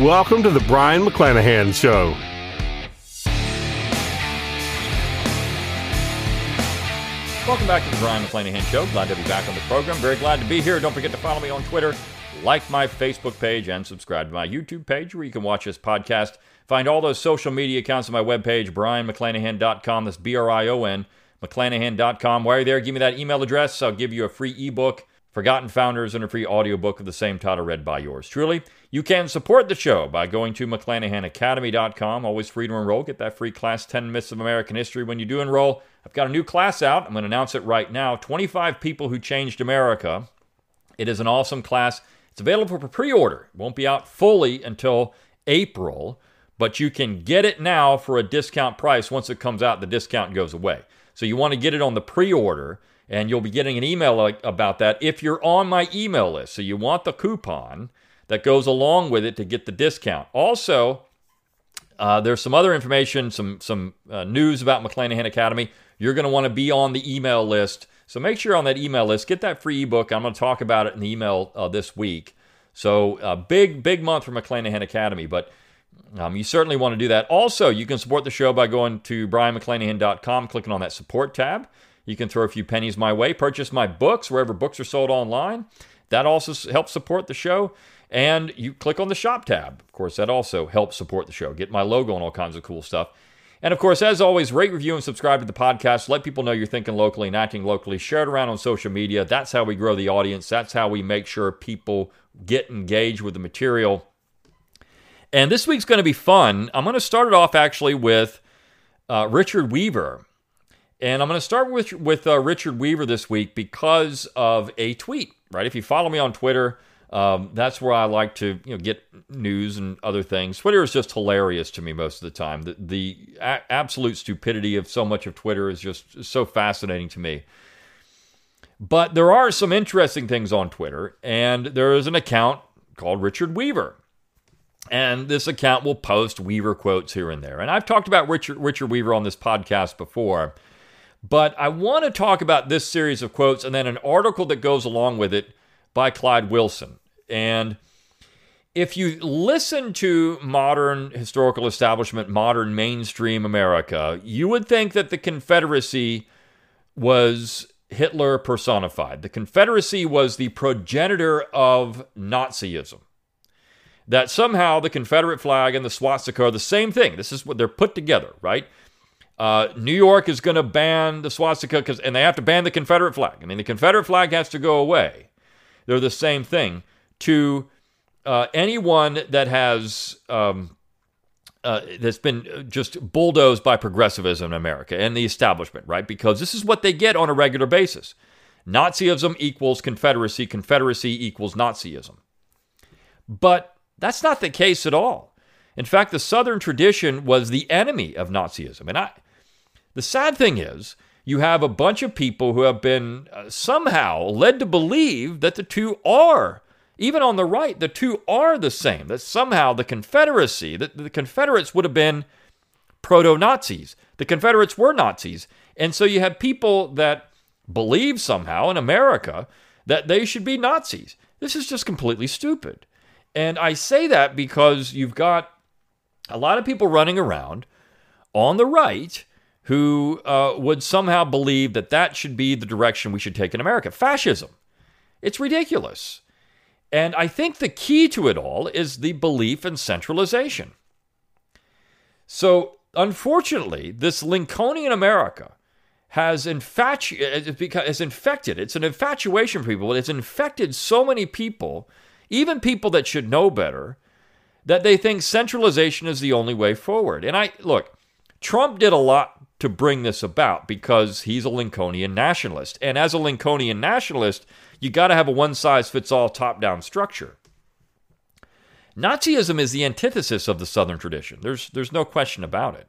Welcome to the Brion McClanahan Show. Welcome back to the Brion McClanahan Show. Glad to be back on the program. Very glad to be here. Don't forget to follow me on Twitter, like my Facebook page, and subscribe to my YouTube page where you can watch this podcast. Find all those social media accounts on my webpage, brionmcclanahan.com. That's B R I O N, mcclanahan.com. While you're you there, give me that email address. I'll give you a free ebook Forgotten Founders, and a free audiobook of the same title read by yours truly. You can support the show by going to McClanahanacademy.com. Always free to enroll. Get that free class 10 Myths of American History when you do enroll. I've got a new class out. I'm going to announce it right now 25 People Who Changed America. It is an awesome class. It's available for pre order. It won't be out fully until April, but you can get it now for a discount price. Once it comes out, the discount goes away. So you want to get it on the pre order and you'll be getting an email about that if you're on my email list. So you want the coupon that goes along with it to get the discount. Also, uh, there's some other information, some some uh, news about McClanahan Academy. You're going to want to be on the email list. So make sure you're on that email list. Get that free ebook. I'm going to talk about it in the email uh, this week. So uh, big big month for McClanahan Academy, but. Um, you certainly want to do that. Also, you can support the show by going to brionmcclanahan.com, clicking on that support tab. You can throw a few pennies my way. Purchase my books wherever books are sold online. That also helps support the show. And you click on the shop tab. Of course, that also helps support the show. Get my logo and all kinds of cool stuff. And of course, as always, rate, review, and subscribe to the podcast. Let people know you're thinking locally and acting locally. Share it around on social media. That's how we grow the audience. That's how we make sure people get engaged with the material. And this week's going to be fun. I'm going to start it off actually with uh, Richard Weaver. And I'm going to start with with uh, Richard Weaver this week because of a tweet. Right, if you follow me on Twitter, um, that's where I like to you know get news and other things. Twitter is just hilarious to me most of the time. The, the a- absolute stupidity of so much of Twitter is just so fascinating to me. But there are some interesting things on Twitter, and there is an account called Richard Weaver. And this account will post Weaver quotes here and there. And I've talked about Richard, Richard Weaver on this podcast before. But I want to talk about this series of quotes and then an article that goes along with it by Clyde Wilson. And if you listen to modern historical establishment, modern mainstream America, you would think that the Confederacy was Hitler personified. The Confederacy was the progenitor of Nazism. That somehow the Confederate flag and the swastika are the same thing. This is what they're put together, right? Uh, New York is going to ban the swastika because, and they have to ban the Confederate flag. I mean, the Confederate flag has to go away. They're the same thing. To uh, anyone that has um, uh, that's been just bulldozed by progressivism in America and the establishment, right? Because this is what they get on a regular basis. Nazism equals Confederacy. Confederacy equals Nazism. But that's not the case at all. In fact, the Southern tradition was the enemy of Nazism. And I, the sad thing is, you have a bunch of people who have been uh, somehow led to believe that the two are, even on the right, the two are the same. That somehow the Confederacy, that the Confederates would have been proto Nazis. The Confederates were Nazis. And so you have people that believe somehow in America that they should be Nazis. This is just completely stupid. And I say that because you've got a lot of people running around on the right who uh, would somehow believe that that should be the direction we should take in America. Fascism. It's ridiculous. And I think the key to it all is the belief in centralization. So, unfortunately, this Lincolnian America has infatu- it's infected. It's an infatuation for people. It's infected so many people, even people that should know better, that they think centralization is the only way forward. And I look, Trump did a lot to bring this about because he's a Lincolnian nationalist. And as a Lincolnian nationalist, you got to have a one size fits all top down structure. Nazism is the antithesis of the Southern tradition. There's, there's no question about it.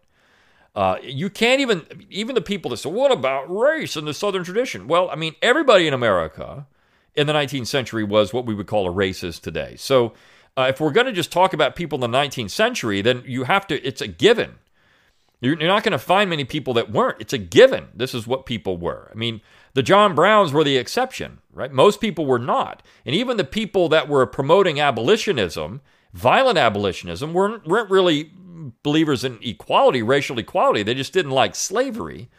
Uh, you can't even, even the people that say, what about race in the Southern tradition? Well, I mean, everybody in America in the 19th century was what we would call a racist today. So uh, if we're going to just talk about people in the 19th century, then you have to, it's a given. You're, you're not going to find many people that weren't. It's a given. This is what people were. I mean, the John Browns were the exception, right? Most people were not. And even the people that were promoting abolitionism, violent abolitionism, weren't, weren't really believers in equality, racial equality. They just didn't like slavery.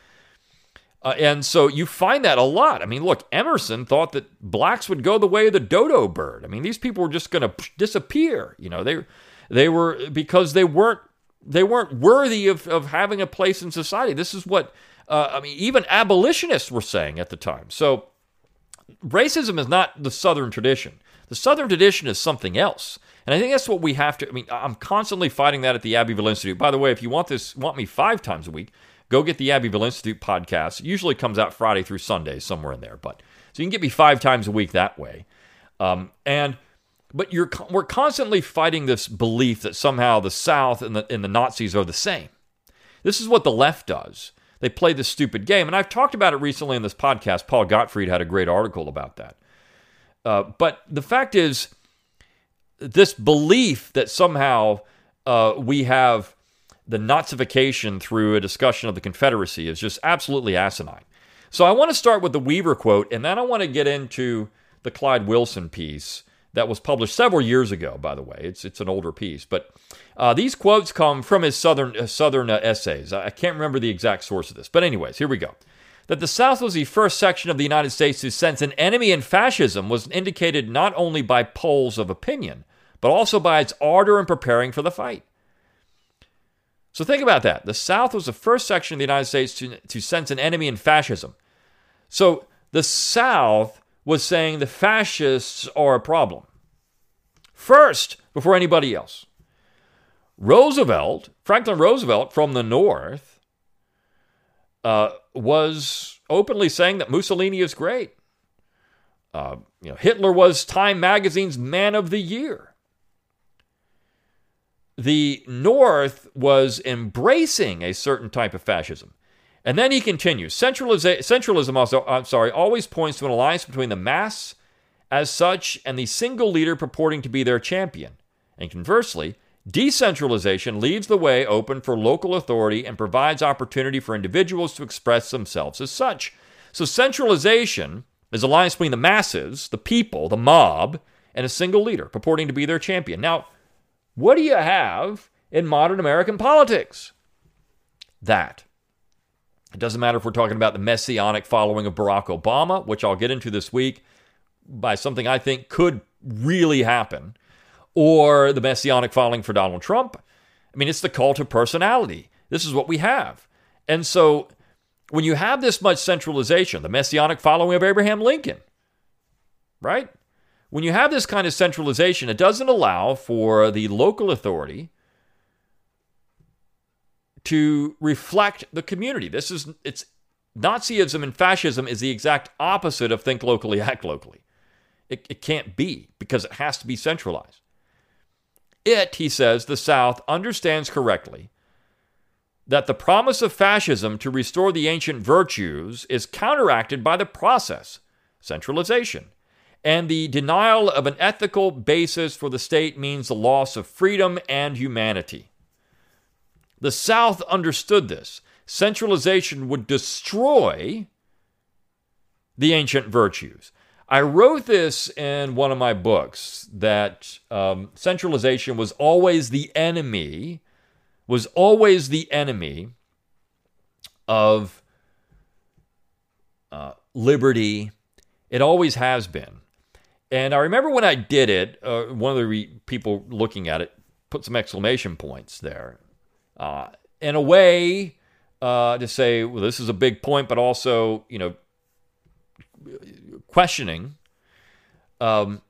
Uh, and so you find that a lot. I mean, look, Emerson thought that blacks would go the way of the dodo bird. I mean, these people were just going to disappear. You know, they they were because they weren't they weren't worthy of, of having a place in society. This is what uh, I mean. Even abolitionists were saying at the time. So racism is not the Southern tradition. The Southern tradition is something else. And I think that's what we have to. I mean, I'm constantly fighting that at the Abbeville Institute. By the way, if you want this, want me five times a week, go get the Abbeville Institute podcast. It usually comes out Friday through Sunday, somewhere in there. But so you can get me five times a week that way. Um, and but you're we're constantly fighting this belief that somehow the South and the and the Nazis are the same. This is what the left does. They play this stupid game, and I've talked about it recently in this podcast. Paul Gottfried had a great article about that. Uh, but the fact is, this belief that somehow uh, we have the Nazification through a discussion of the Confederacy is just absolutely asinine. So I want to start with the Weaver quote, and then I want to get into the Clyde Wilson piece that was published several years ago. By the way, it's it's an older piece, but uh, these quotes come from his southern uh, southern uh, essays. I can't remember the exact source of this, but anyways, here we go. That the South was the first section of the United States to sense an enemy in fascism was indicated not only by polls of opinion, but also by its ardor in preparing for the fight. So think about that. The South was the first section of the United States to, to sense an enemy in fascism. So the South was saying the fascists are a problem. First, before anybody else. Roosevelt, Franklin Roosevelt from the North, uh, was openly saying that Mussolini is great. Uh, you know, Hitler was Time magazine's Man of the Year the North was embracing a certain type of fascism. And then he continues Centraliza- centralism, also, I'm sorry, always points to an alliance between the mass as such and the single leader purporting to be their champion. And conversely, decentralization leaves the way open for local authority and provides opportunity for individuals to express themselves as such. So, centralization is alliance between the masses, the people, the mob, and a single leader purporting to be their champion. Now, what do you have in modern American politics? That. It doesn't matter if we're talking about the messianic following of Barack Obama, which I'll get into this week by something I think could really happen, or the messianic following for Donald Trump. I mean, it's the cult of personality. This is what we have. And so when you have this much centralization, the messianic following of Abraham Lincoln, right? When you have this kind of centralization, it doesn't allow for the local authority to reflect the community. This is it's Nazism and fascism is the exact opposite of think locally, act locally. It, it can't be because it has to be centralized. It, he says, the South understands correctly that the promise of fascism to restore the ancient virtues is counteracted by the process, centralization and the denial of an ethical basis for the state means the loss of freedom and humanity. The South understood this. Centralization would destroy the ancient virtues. I wrote this in one of my books that um, centralization was always the enemy, was always the enemy of uh, liberty. It always has been. And I remember when I did it, uh, one of the re- people looking at it put some exclamation points there. Uh, in a way, uh, to say, well, this is a big point, but also, you know, questioning. Um,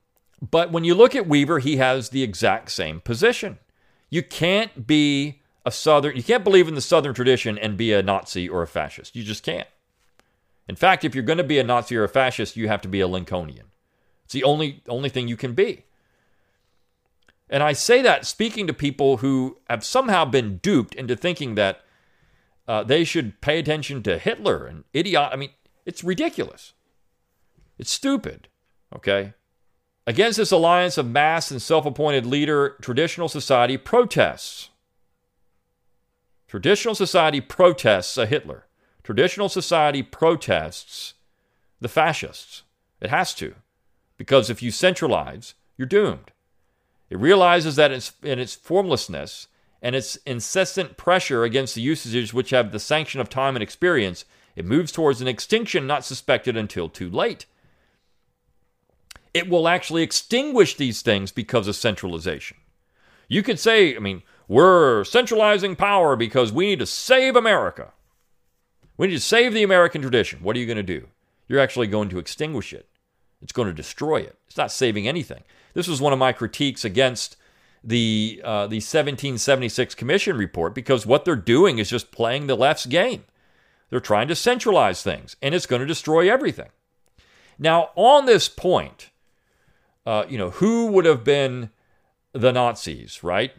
but when you look at Weaver, he has the exact same position. You can't be a Southern, you can't believe in the Southern tradition and be a Nazi or a fascist. You just can't. In fact, if you're going to be a Nazi or a fascist, you have to be a Lincolnian. It's the only only thing you can be. And I say that speaking to people who have somehow been duped into thinking that uh, they should pay attention to Hitler and idiot. I mean, it's ridiculous. It's stupid. Okay? Against this alliance of mass and self appointed leader, traditional society protests. Traditional society protests a Hitler. Traditional society protests the fascists. It has to. Because if you centralize, you're doomed. It realizes that it's, in its formlessness and its incessant pressure against the usages which have the sanction of time and experience, it moves towards an extinction not suspected until too late. It will actually extinguish these things because of centralization. You could say, I mean, we're centralizing power because we need to save America. We need to save the American tradition. What are you going to do? You're actually going to extinguish it. It's going to destroy it. It's not saving anything. This was one of my critiques against the uh, the 1776 Commission report because what they're doing is just playing the left's game. They're trying to centralize things, and it's going to destroy everything. Now, on this point, uh, you know, who would have been the Nazis, right?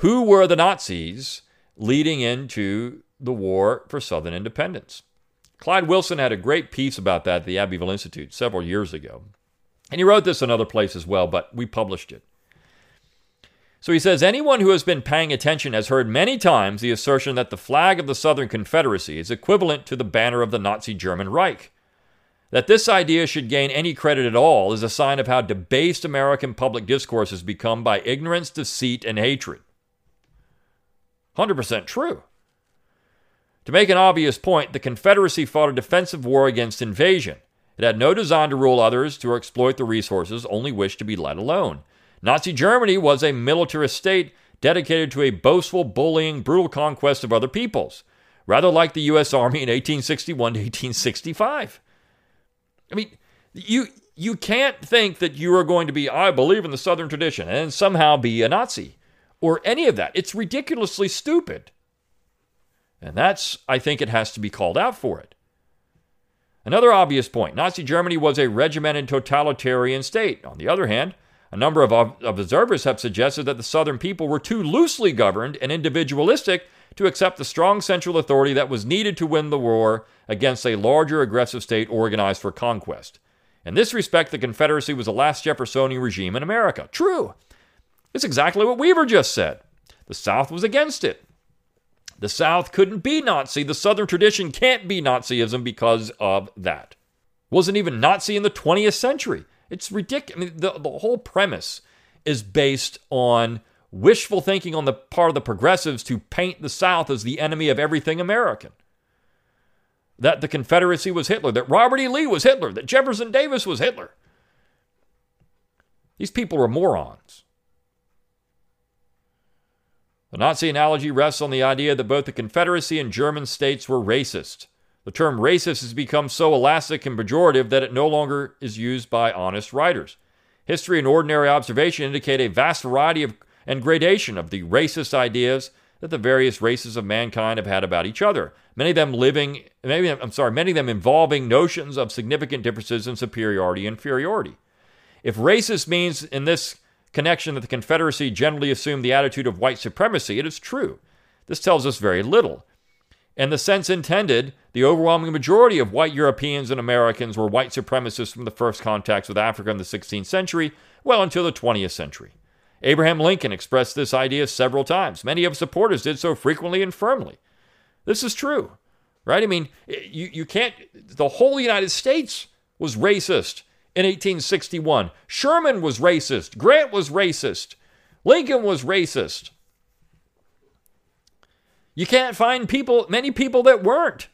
Who were the Nazis leading into the war for Southern independence? Clyde Wilson had a great piece about that at the Abbeville Institute several years ago. And he wrote this in other places as well, but we published it. So he says anyone who has been paying attention has heard many times the assertion that the flag of the Southern Confederacy is equivalent to the banner of the Nazi German Reich. That this idea should gain any credit at all is a sign of how debased American public discourse has become by ignorance, deceit, and hatred. 100% true. To make an obvious point, the Confederacy fought a defensive war against invasion. It had no design to rule others, to exploit the resources, only wished to be let alone. Nazi Germany was a militarist state dedicated to a boastful, bullying, brutal conquest of other peoples, rather like the U.S. Army in 1861 to 1865. I mean, you you can't think that you are going to be, I believe in the Southern tradition, and somehow be a Nazi or any of that. It's ridiculously stupid. And that's, I think, it has to be called out for it. Another obvious point Nazi Germany was a regimented totalitarian state. On the other hand, a number of, observers have suggested that the Southern people were too loosely governed and individualistic to accept the strong central authority that was needed to win the war against a larger aggressive state organized for conquest. In this respect, the Confederacy was the last Jeffersonian regime in America. True. It's exactly what Weaver just said. The South was against it. The South couldn't be Nazi. The Southern tradition can't be Nazism because of that. Wasn't even Nazi in the 20th century. It's ridiculous. I mean, the, the whole premise is based on wishful thinking on the part of the progressives to paint the South as the enemy of everything American. That the Confederacy was Hitler, that Robert E. Lee was Hitler, that Jefferson Davis was Hitler. These people are morons. The Nazi analogy rests on the idea that both the Confederacy and German states were racist. The term racist has become so elastic and pejorative that it no longer is used by honest writers. History and ordinary observation indicate a vast variety of, and gradation of the racist ideas that the various races of mankind have had about each other. Many of them living, maybe I'm sorry, many of them involving notions of significant differences in superiority and inferiority. If racist means in this connection that the Confederacy generally assumed the attitude of white supremacy, it is true. This tells us very little. In the sense intended, the overwhelming majority of white Europeans and Americans were white supremacists from the first contacts with Africa in the 16th century, well until the 20th century. Abraham Lincoln expressed this idea several times. Many of his supporters did so frequently and firmly. This is true, right? I mean, you, you can't, the whole United States was racist in 1861. Sherman was racist. Grant was racist. Lincoln was racist. You can't find people, many people that weren't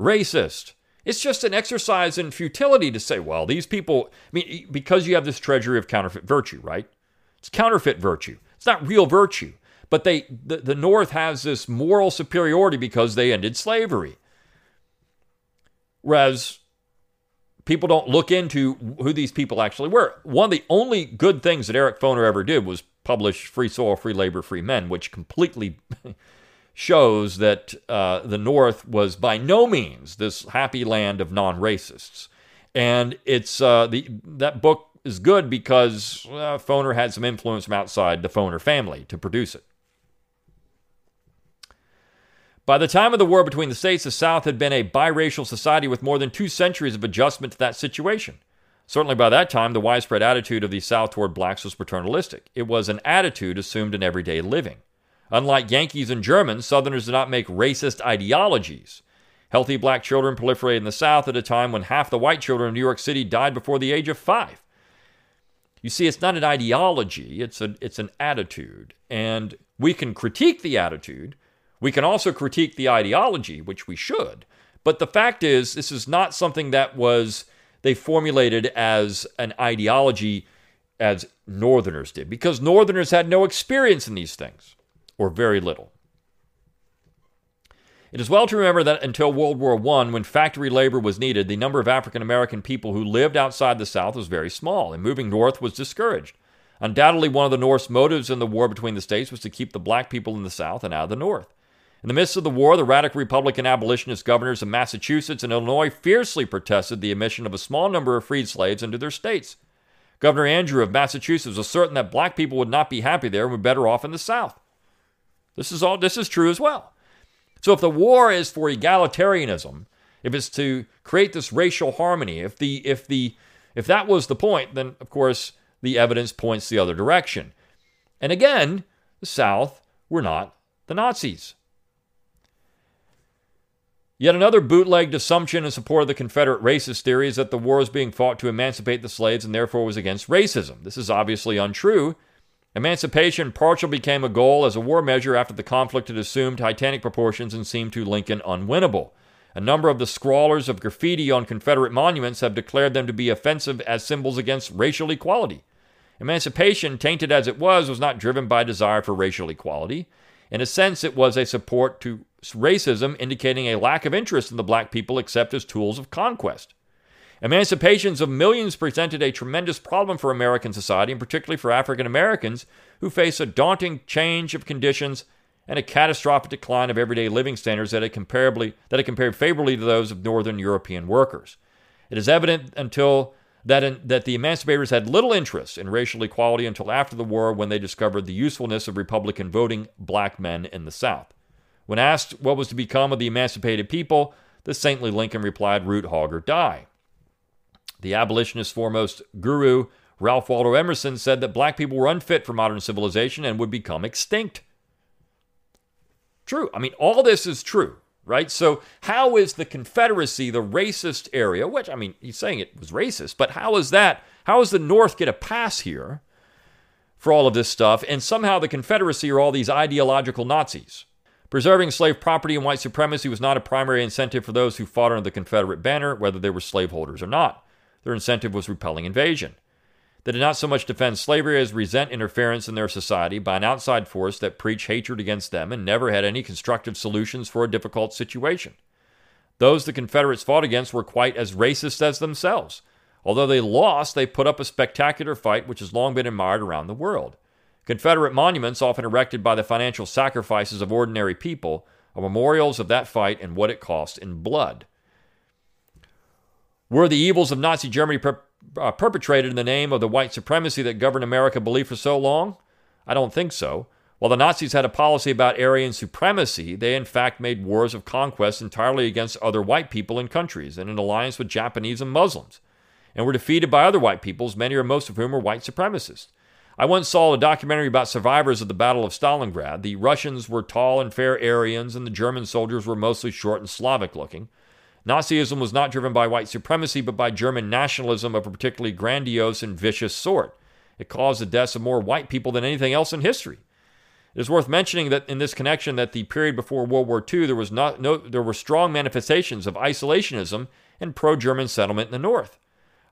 racist. It's just an exercise in futility to say, well, these people, I mean, because you have this treasury of counterfeit virtue, right? It's counterfeit virtue. It's not real virtue. But they, the, the North has this moral superiority because they ended slavery. Whereas people don't look into who these people actually were. One of the only good things that Eric Foner ever did was publish Free Soil, Free Labor, Free Men, which completely shows that uh, the North was by no means this happy land of non racists. And it's uh, the, that book is good because uh, Foner had some influence from outside the Foner family to produce it. By the time of the war between the states, the South had been a biracial society with more than two centuries of adjustment to that situation. Certainly by that time, the widespread attitude of the South toward blacks was paternalistic. It was an attitude assumed in everyday living. Unlike Yankees and Germans, Southerners did not make racist ideologies. Healthy black children proliferated in the South at a time when half the white children in New York City died before the age of five. You see, it's not an ideology, it's, a, it's an attitude. And we can critique the attitude. We can also critique the ideology, which we should. But the fact is, this is not something that was they formulated as an ideology as Northerners did, because Northerners had no experience in these things, or very little. It is well to remember that until World War I, when factory labor was needed, the number of African American people who lived outside the South was very small, and moving north was discouraged. Undoubtedly, one of the North's motives in the war between the states was to keep the black people in the South and out of the North. In the midst of the war, the radical Republican abolitionist governors of Massachusetts and Illinois fiercely protested the admission of a small number of freed slaves into their states. Governor Andrew of Massachusetts was certain that black people would not be happy there and were better off in the South. This is all this is true as well. So if the war is for egalitarianism, if it's to create this racial harmony, if the if the if that was the point, then of course the evidence points the other direction. And again, the South were not the Nazis. Yet another bootlegged assumption in support of the Confederate racist theory is that the war was being fought to emancipate the slaves and therefore was against racism. This is obviously untrue, Emancipation partially became a goal as a war measure after the conflict had assumed titanic proportions and seemed to Lincoln unwinnable. A number of the scrawlers of graffiti on Confederate monuments have declared them to be offensive as symbols against racial equality. Emancipation, tainted as it was, was not driven by desire for racial equality. In a sense, it was a support to racism, indicating a lack of interest in the black people except as tools of conquest. Emancipations of millions presented a tremendous problem for American society, and particularly for African Americans who face a daunting change of conditions and a catastrophic decline of everyday living standards that comparably, that had compared favorably to those of Northern European workers. It is evident until that, in, that the emancipators had little interest in racial equality until after the war when they discovered the usefulness of Republican voting black men in the South. When asked what was to become of the emancipated people, the saintly Lincoln replied, Root, hog, or die. The abolitionist's foremost guru, Ralph Waldo Emerson, said that black people were unfit for modern civilization and would become extinct. True. I mean, all this is true, right? So, how is the Confederacy the racist area? Which, I mean, he's saying it was racist, but how is that? How does the North get a pass here for all of this stuff? And somehow the Confederacy are all these ideological Nazis. Preserving slave property and white supremacy was not a primary incentive for those who fought under the Confederate banner, whether they were slaveholders or not. Their incentive was repelling invasion. They did not so much defend slavery as resent interference in their society by an outside force that preached hatred against them and never had any constructive solutions for a difficult situation. Those the Confederates fought against were quite as racist as themselves. Although they lost, they put up a spectacular fight which has long been admired around the world. Confederate monuments, often erected by the financial sacrifices of ordinary people, are memorials of that fight and what it cost in blood. Were the evils of Nazi Germany per- uh, perpetrated in the name of the white supremacy that governed America believed for so long? I don't think so. While the Nazis had a policy about Aryan supremacy, they in fact made wars of conquest entirely against other white people and countries and in alliance with Japanese and Muslims, and were defeated by other white peoples, many or most of whom were white supremacists. I once saw a documentary about survivors of the Battle of Stalingrad. The Russians were tall and fair Aryans, and the German soldiers were mostly short and Slavic looking. Nazism was not driven by white supremacy, but by German nationalism of a particularly grandiose and vicious sort. It caused the deaths of more white people than anything else in history. It is worth mentioning that in this connection that the period before World War II there was not no there were strong manifestations of isolationism and pro-German settlement in the North.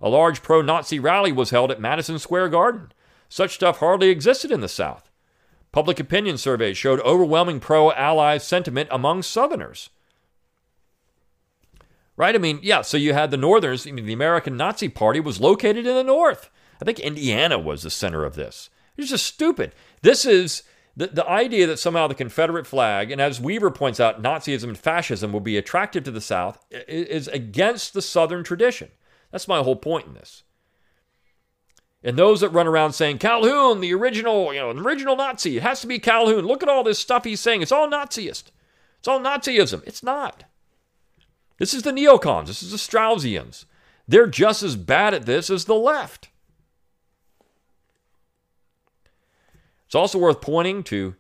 A large pro-Nazi rally was held at Madison Square Garden. Such stuff hardly existed in the South. Public opinion surveys showed overwhelming pro-Allied sentiment among Southerners. Right? I mean, yeah, so you had the Northerners, I mean, the American Nazi Party was located in the North. I think Indiana was the center of this. It's just stupid. This is the, the idea that somehow the Confederate flag, and as Weaver points out, Nazism and fascism will be attractive to the South, is against the Southern tradition. That's my whole point in this. And those that run around saying Calhoun, the original, you know, the original Nazi, it has to be Calhoun. Look at all this stuff he's saying. It's all Naziist. It's all Nazism. It's not. This is the neocons. This is the Straussians. They're just as bad at this as the left. It's also worth pointing to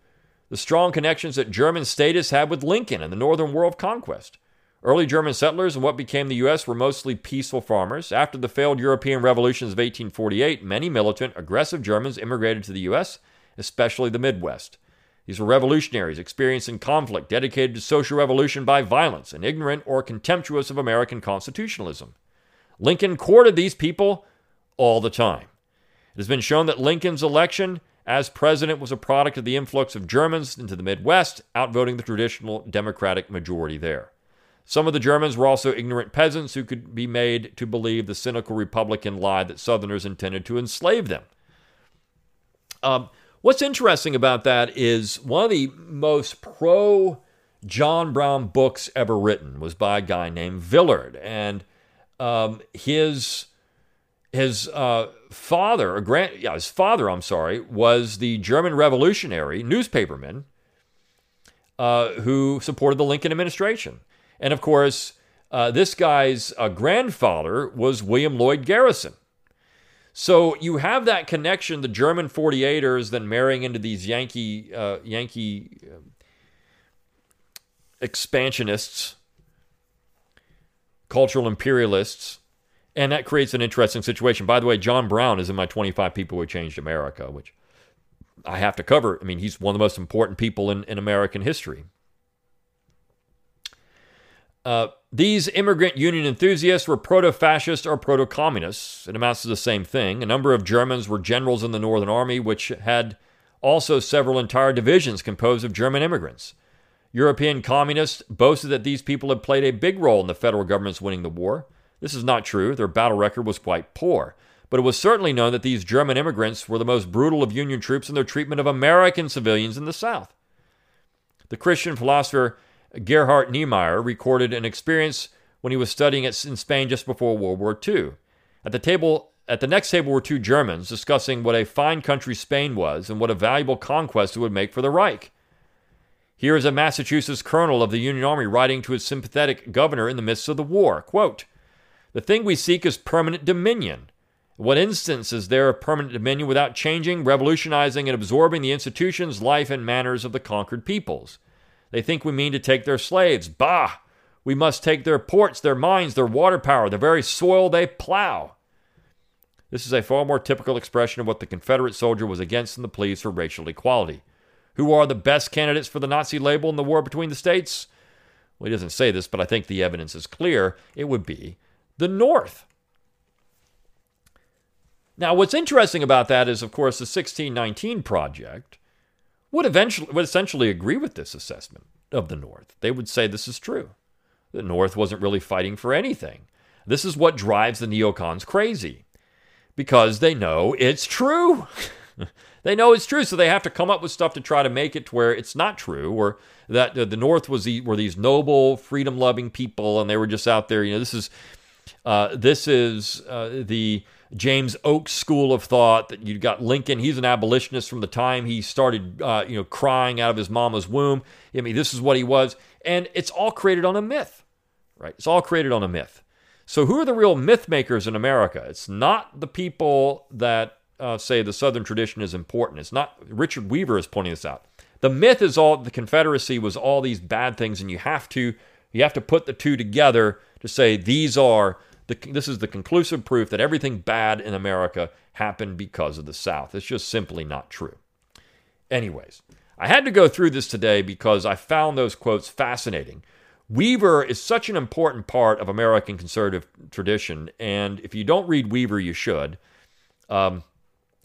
the strong connections that German statists had with Lincoln and the Northern War of Conquest. Early German settlers in what became the U.S. were mostly peaceful farmers. After the failed European revolutions of 1848, many militant, aggressive Germans immigrated to the U.S., especially the Midwest. These were revolutionaries experiencing conflict, dedicated to social revolution by violence, and ignorant or contemptuous of American constitutionalism. Lincoln courted these people all the time. It has been shown that Lincoln's election as president was a product of the influx of Germans into the Midwest, outvoting the traditional Democratic majority there. Some of the Germans were also ignorant peasants who could be made to believe the cynical Republican lie that Southerners intended to enslave them. Um, what's interesting about that is one of the most pro John Brown books ever written was by a guy named Villard, and um, his his uh, father, grand, yeah, his father, I'm sorry, was the German revolutionary newspaperman uh, who supported the Lincoln administration. And of course, uh, this guy's uh, grandfather was William Lloyd Garrison. So you have that connection, the German 48ers then marrying into these Yankee, uh, Yankee uh, expansionists, cultural imperialists, and that creates an interesting situation. By the way, John Brown is in my 25 people who changed America, which I have to cover. I mean, he's one of the most important people in, in American history. Uh, these immigrant union enthusiasts were proto fascist or proto communists. It amounts to the same thing. A number of Germans were generals in the Northern Army, which had also several entire divisions composed of German immigrants. European communists boasted that these people had played a big role in the federal government's winning the war. This is not true. Their battle record was quite poor. But it was certainly known that these German immigrants were the most brutal of Union troops in their treatment of American civilians in the South. The Christian philosopher Gerhart Niemeyer recorded an experience when he was studying in Spain just before World War II. At the table at the next table were two Germans discussing what a fine country Spain was and what a valuable conquest it would make for the Reich. Here is a Massachusetts colonel of the Union Army writing to his sympathetic governor in the midst of the war. Quote, the thing we seek is permanent dominion. What instance is there of permanent dominion without changing, revolutionizing, and absorbing the institutions, life, and manners of the conquered peoples? They think we mean to take their slaves. Bah! We must take their ports, their mines, their water power, the very soil they plow. This is a far more typical expression of what the Confederate soldier was against in the pleas for racial equality. Who are the best candidates for the Nazi label in the war between the states? Well, he doesn't say this, but I think the evidence is clear. It would be the North. Now, what's interesting about that is, of course, the 1619 Project would eventually would essentially agree with this assessment of the North. They would say this is true. The North wasn't really fighting for anything. This is what drives the neocons crazy because they know it's true. they know it's true, so they have to come up with stuff to try to make it to where it's not true, or that the North was the, were these noble, freedom-loving people, and they were just out there. You know, this is uh, this is uh, the James Oakes school of thought that you got Lincoln. He's an abolitionist from the time he started, uh, you know, crying out of his mama's womb. I mean, this is what he was, and it's all created on a myth, right? It's all created on a myth. So, who are the real myth makers in America? It's not the people that uh, say the Southern tradition is important. It's not. Richard Weaver is pointing this out. The myth is all the Confederacy was all these bad things, and you have to you have to put the two together to say these are the, this is the conclusive proof that everything bad in America happened because of the South. It's just simply not true. Anyways, I had to go through this today because I found those quotes fascinating. Weaver is such an important part of American conservative tradition, and if you don't read Weaver, you should. Um,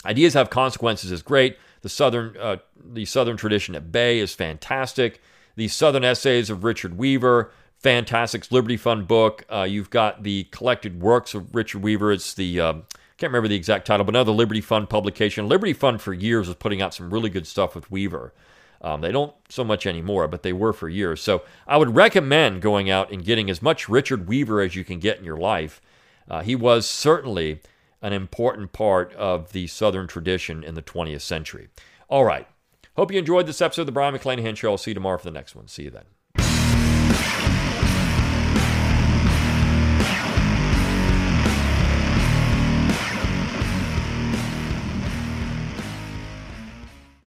Ideas have consequences is great. The southern uh, the southern tradition at bay is fantastic. The Southern Essays of Richard Weaver, fantastic Liberty Fund book. Uh, you've got the collected works of Richard Weaver. It's the um, I can't remember the exact title, but another Liberty Fund publication. Liberty Fund for years was putting out some really good stuff with Weaver. Um, they don't so much anymore, but they were for years. So I would recommend going out and getting as much Richard Weaver as you can get in your life. Uh, he was certainly an important part of the Southern tradition in the 20th century. All right. Hope you enjoyed this episode of the Brion McClanahan Show. I'll see you tomorrow for the next one. See you then.